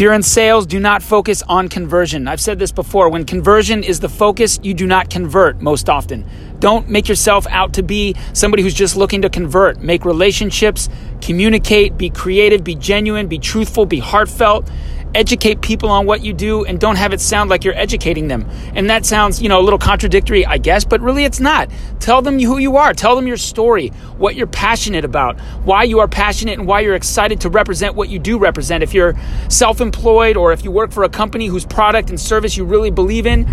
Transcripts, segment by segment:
If you're in sales, do not focus on conversion. I've said this before. When conversion is the focus, you do not convert most often. Don't make yourself out to be somebody who's just looking to convert. Make relationships, communicate, be creative, be genuine, be truthful, be heartfelt educate people on what you do and don't have it sound like you're educating them. And that sounds, you know, a little contradictory, I guess, but really it's not. Tell them who you are. Tell them your story, what you're passionate about, why you are passionate and why you're excited to represent what you do represent. If you're self-employed or if you work for a company whose product and service you really believe in,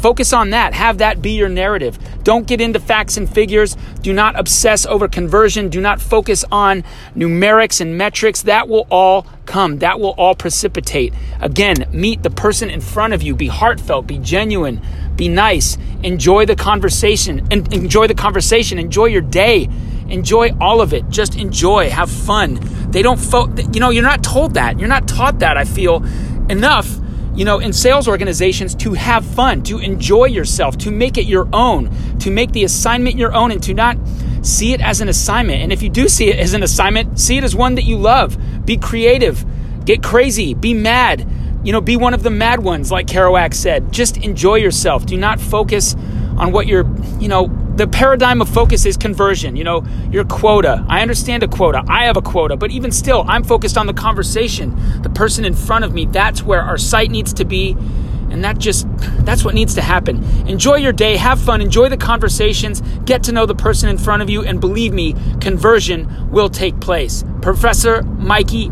Focus on that. Have that be your narrative. Don't get into facts and figures. Do not obsess over conversion. Do not focus on numerics and metrics. That will all come. That will all precipitate. Again, meet the person in front of you. Be heartfelt. Be genuine. Be nice. Enjoy the conversation. And enjoy the conversation. Enjoy your day. Enjoy all of it. Just enjoy. Have fun. They don't, fo- you know, you're not told that. You're not taught that, I feel, enough you know, in sales organizations to have fun, to enjoy yourself, to make it your own, to make the assignment your own, and to not see it as an assignment. And if you do see it as an assignment, see it as one that you love. Be creative, get crazy, be mad. You know, be one of the mad ones, like Kerouac said. Just enjoy yourself. Do not focus on what you're, you know, the paradigm of focus is conversion. You know, your quota. I understand a quota. I have a quota, but even still, I'm focused on the conversation, the person in front of me. That's where our sight needs to be. And that just, that's what needs to happen. Enjoy your day, have fun, enjoy the conversations, get to know the person in front of you, and believe me, conversion will take place. Professor Mikey